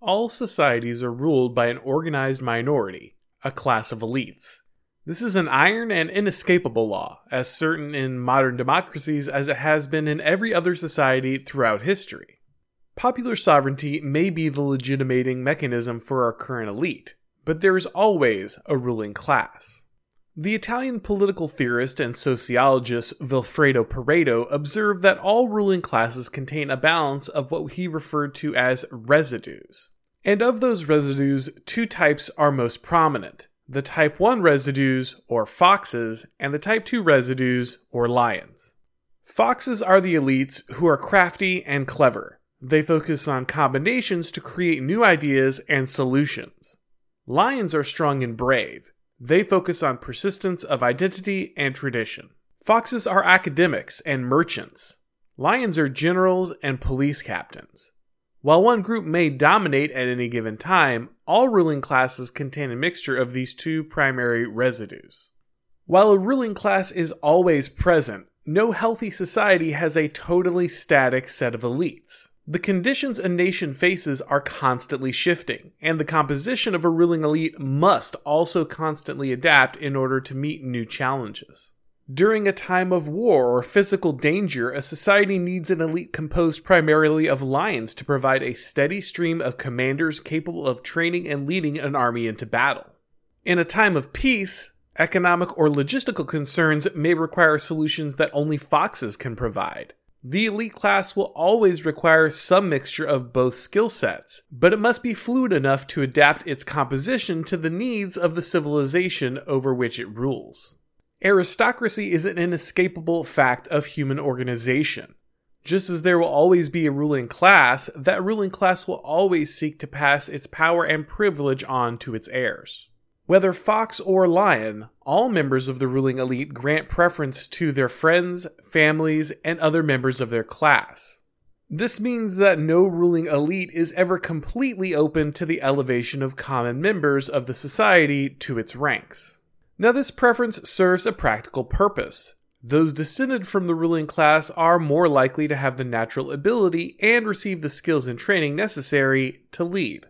all societies are ruled by an organized minority, a class of elites. This is an iron and inescapable law, as certain in modern democracies as it has been in every other society throughout history. Popular sovereignty may be the legitimating mechanism for our current elite, but there is always a ruling class. The Italian political theorist and sociologist Vilfredo Pareto observed that all ruling classes contain a balance of what he referred to as residues. And of those residues, two types are most prominent the type 1 residues, or foxes, and the type 2 residues, or lions. Foxes are the elites who are crafty and clever. They focus on combinations to create new ideas and solutions. Lions are strong and brave. They focus on persistence of identity and tradition. Foxes are academics and merchants. Lions are generals and police captains. While one group may dominate at any given time, all ruling classes contain a mixture of these two primary residues. While a ruling class is always present, no healthy society has a totally static set of elites. The conditions a nation faces are constantly shifting, and the composition of a ruling elite must also constantly adapt in order to meet new challenges. During a time of war or physical danger, a society needs an elite composed primarily of lions to provide a steady stream of commanders capable of training and leading an army into battle. In a time of peace, economic or logistical concerns may require solutions that only foxes can provide. The elite class will always require some mixture of both skill sets, but it must be fluid enough to adapt its composition to the needs of the civilization over which it rules. Aristocracy is an inescapable fact of human organization. Just as there will always be a ruling class, that ruling class will always seek to pass its power and privilege on to its heirs. Whether fox or lion, all members of the ruling elite grant preference to their friends, families, and other members of their class. This means that no ruling elite is ever completely open to the elevation of common members of the society to its ranks. Now, this preference serves a practical purpose. Those descended from the ruling class are more likely to have the natural ability and receive the skills and training necessary to lead.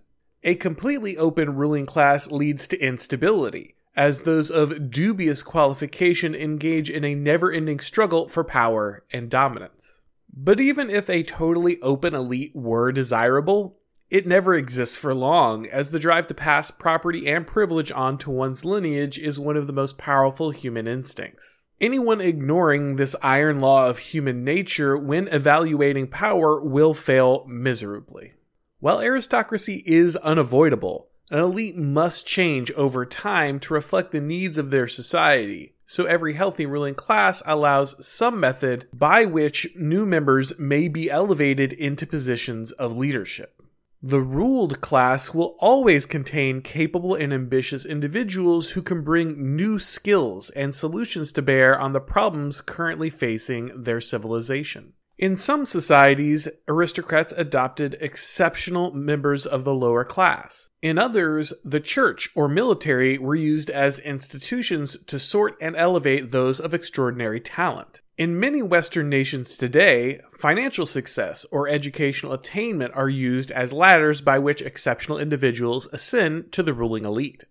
A completely open ruling class leads to instability, as those of dubious qualification engage in a never ending struggle for power and dominance. But even if a totally open elite were desirable, it never exists for long, as the drive to pass property and privilege on to one's lineage is one of the most powerful human instincts. Anyone ignoring this iron law of human nature when evaluating power will fail miserably. While aristocracy is unavoidable, an elite must change over time to reflect the needs of their society. So every healthy ruling class allows some method by which new members may be elevated into positions of leadership. The ruled class will always contain capable and ambitious individuals who can bring new skills and solutions to bear on the problems currently facing their civilization. In some societies, aristocrats adopted exceptional members of the lower class. In others, the church or military were used as institutions to sort and elevate those of extraordinary talent. In many Western nations today, financial success or educational attainment are used as ladders by which exceptional individuals ascend to the ruling elite.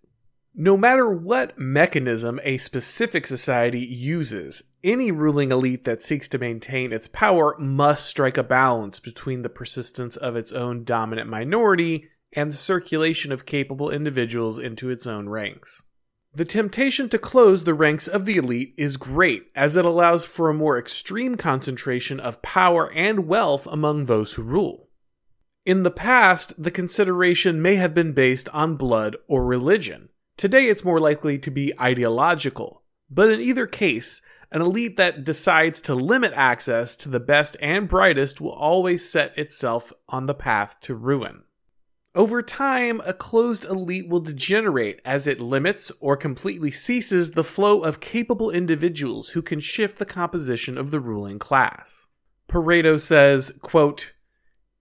No matter what mechanism a specific society uses, any ruling elite that seeks to maintain its power must strike a balance between the persistence of its own dominant minority and the circulation of capable individuals into its own ranks. The temptation to close the ranks of the elite is great, as it allows for a more extreme concentration of power and wealth among those who rule. In the past, the consideration may have been based on blood or religion. Today it's more likely to be ideological, but in either case, an elite that decides to limit access to the best and brightest will always set itself on the path to ruin. Over time, a closed elite will degenerate as it limits or completely ceases the flow of capable individuals who can shift the composition of the ruling class. Pareto says, quote,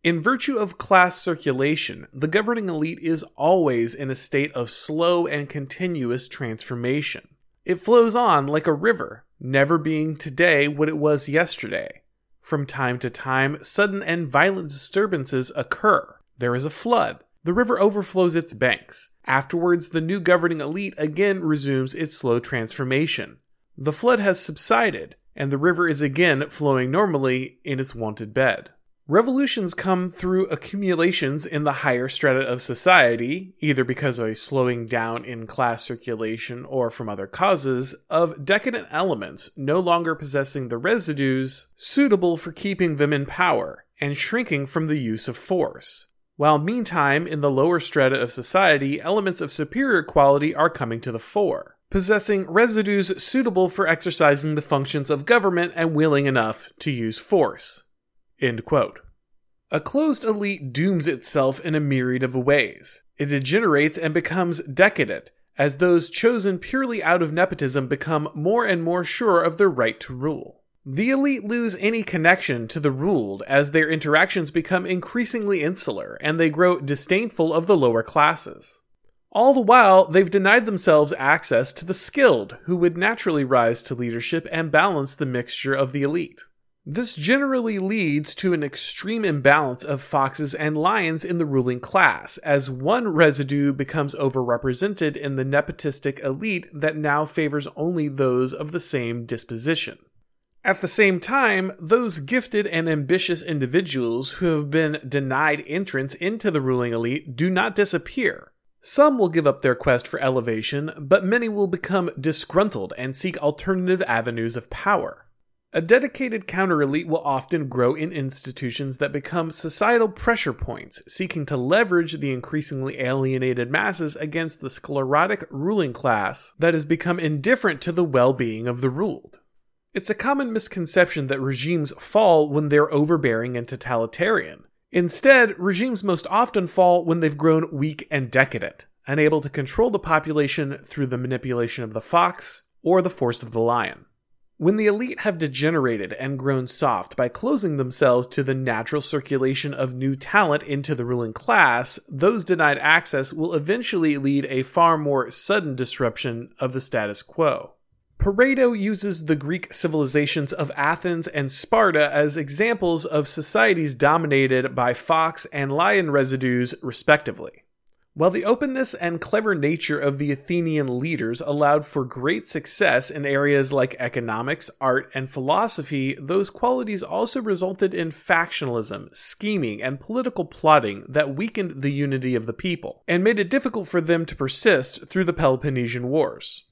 in virtue of class circulation, the governing elite is always in a state of slow and continuous transformation. It flows on like a river, never being today what it was yesterday. From time to time, sudden and violent disturbances occur. There is a flood. the river overflows its banks. Afterwards, the new governing elite again resumes its slow transformation. The flood has subsided, and the river is again flowing normally in its wonted bed. Revolutions come through accumulations in the higher strata of society, either because of a slowing down in class circulation or from other causes, of decadent elements no longer possessing the residues suitable for keeping them in power, and shrinking from the use of force. While meantime, in the lower strata of society, elements of superior quality are coming to the fore, possessing residues suitable for exercising the functions of government and willing enough to use force. End quote. A closed elite dooms itself in a myriad of ways. It degenerates and becomes decadent, as those chosen purely out of nepotism become more and more sure of their right to rule. The elite lose any connection to the ruled as their interactions become increasingly insular and they grow disdainful of the lower classes. All the while, they've denied themselves access to the skilled who would naturally rise to leadership and balance the mixture of the elite. This generally leads to an extreme imbalance of foxes and lions in the ruling class, as one residue becomes overrepresented in the nepotistic elite that now favors only those of the same disposition. At the same time, those gifted and ambitious individuals who have been denied entrance into the ruling elite do not disappear. Some will give up their quest for elevation, but many will become disgruntled and seek alternative avenues of power. A dedicated counter elite will often grow in institutions that become societal pressure points, seeking to leverage the increasingly alienated masses against the sclerotic ruling class that has become indifferent to the well being of the ruled. It's a common misconception that regimes fall when they're overbearing and totalitarian. Instead, regimes most often fall when they've grown weak and decadent, unable to control the population through the manipulation of the fox or the force of the lion. When the elite have degenerated and grown soft by closing themselves to the natural circulation of new talent into the ruling class, those denied access will eventually lead a far more sudden disruption of the status quo. Pareto uses the Greek civilizations of Athens and Sparta as examples of societies dominated by fox and lion residues, respectively. While the openness and clever nature of the Athenian leaders allowed for great success in areas like economics, art, and philosophy, those qualities also resulted in factionalism, scheming, and political plotting that weakened the unity of the people, and made it difficult for them to persist through the Peloponnesian Wars.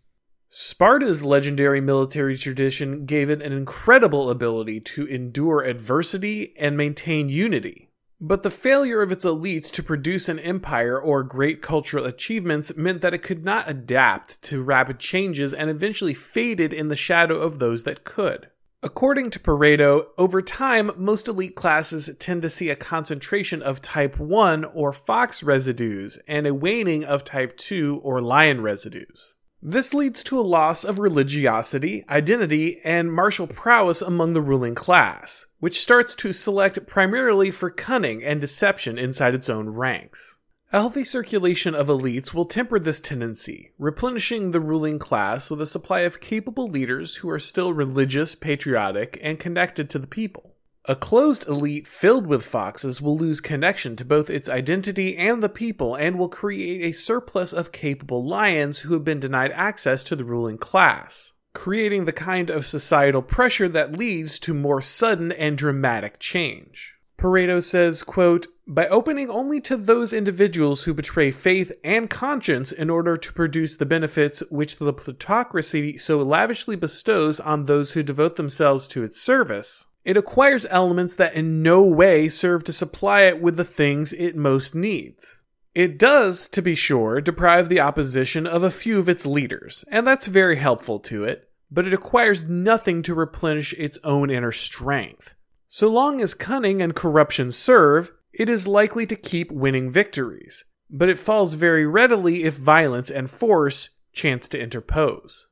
Sparta's legendary military tradition gave it an incredible ability to endure adversity and maintain unity, but the failure of its elites to produce an empire or great cultural achievements meant that it could not adapt to rapid changes and eventually faded in the shadow of those that could. According to Pareto, over time, most elite classes tend to see a concentration of type 1 or fox residues and a waning of type 2 or lion residues. This leads to a loss of religiosity, identity, and martial prowess among the ruling class, which starts to select primarily for cunning and deception inside its own ranks. A healthy circulation of elites will temper this tendency, replenishing the ruling class with a supply of capable leaders who are still religious, patriotic, and connected to the people. A closed elite filled with foxes will lose connection to both its identity and the people and will create a surplus of capable lions who have been denied access to the ruling class, creating the kind of societal pressure that leads to more sudden and dramatic change. Pareto says, quote, by opening only to those individuals who betray faith and conscience in order to produce the benefits which the plutocracy so lavishly bestows on those who devote themselves to its service, it acquires elements that in no way serve to supply it with the things it most needs. It does, to be sure, deprive the opposition of a few of its leaders, and that's very helpful to it, but it acquires nothing to replenish its own inner strength. So long as cunning and corruption serve, it is likely to keep winning victories, but it falls very readily if violence and force chance to interpose.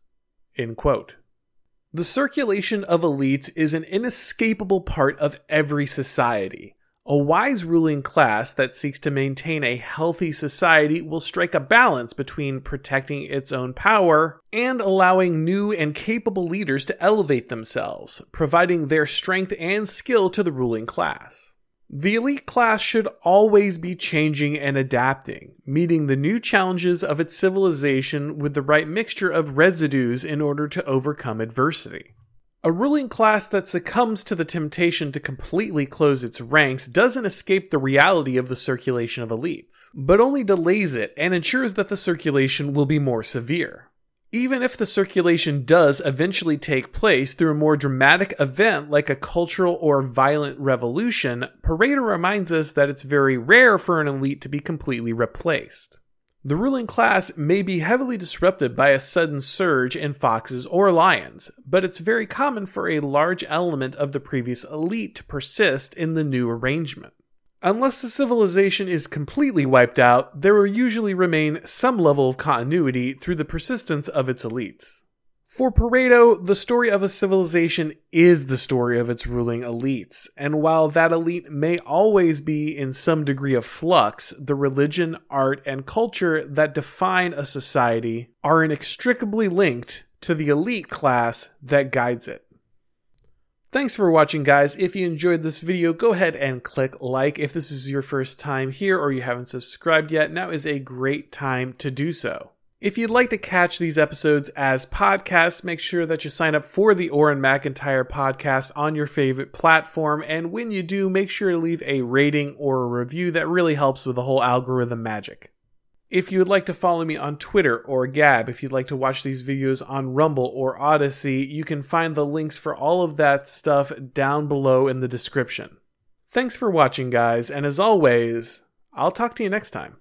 The circulation of elites is an inescapable part of every society. A wise ruling class that seeks to maintain a healthy society will strike a balance between protecting its own power and allowing new and capable leaders to elevate themselves, providing their strength and skill to the ruling class. The elite class should always be changing and adapting, meeting the new challenges of its civilization with the right mixture of residues in order to overcome adversity. A ruling class that succumbs to the temptation to completely close its ranks doesn't escape the reality of the circulation of elites, but only delays it and ensures that the circulation will be more severe. Even if the circulation does eventually take place through a more dramatic event like a cultural or violent revolution, Pareto reminds us that it's very rare for an elite to be completely replaced. The ruling class may be heavily disrupted by a sudden surge in foxes or lions, but it's very common for a large element of the previous elite to persist in the new arrangement. Unless the civilization is completely wiped out, there will usually remain some level of continuity through the persistence of its elites. For Pareto, the story of a civilization is the story of its ruling elites, and while that elite may always be in some degree of flux, the religion, art, and culture that define a society are inextricably linked to the elite class that guides it. Thanks for watching, guys. If you enjoyed this video, go ahead and click like. If this is your first time here or you haven't subscribed yet, now is a great time to do so. If you'd like to catch these episodes as podcasts, make sure that you sign up for the Auron MacIntyre podcast on your favorite platform. And when you do, make sure to leave a rating or a review that really helps with the whole algorithm magic. If you would like to follow me on Twitter or Gab, if you'd like to watch these videos on Rumble or Odysee, you can find the links for all of that stuff down below in the description. Thanks for watching, guys, and as always, I'll talk to you next time.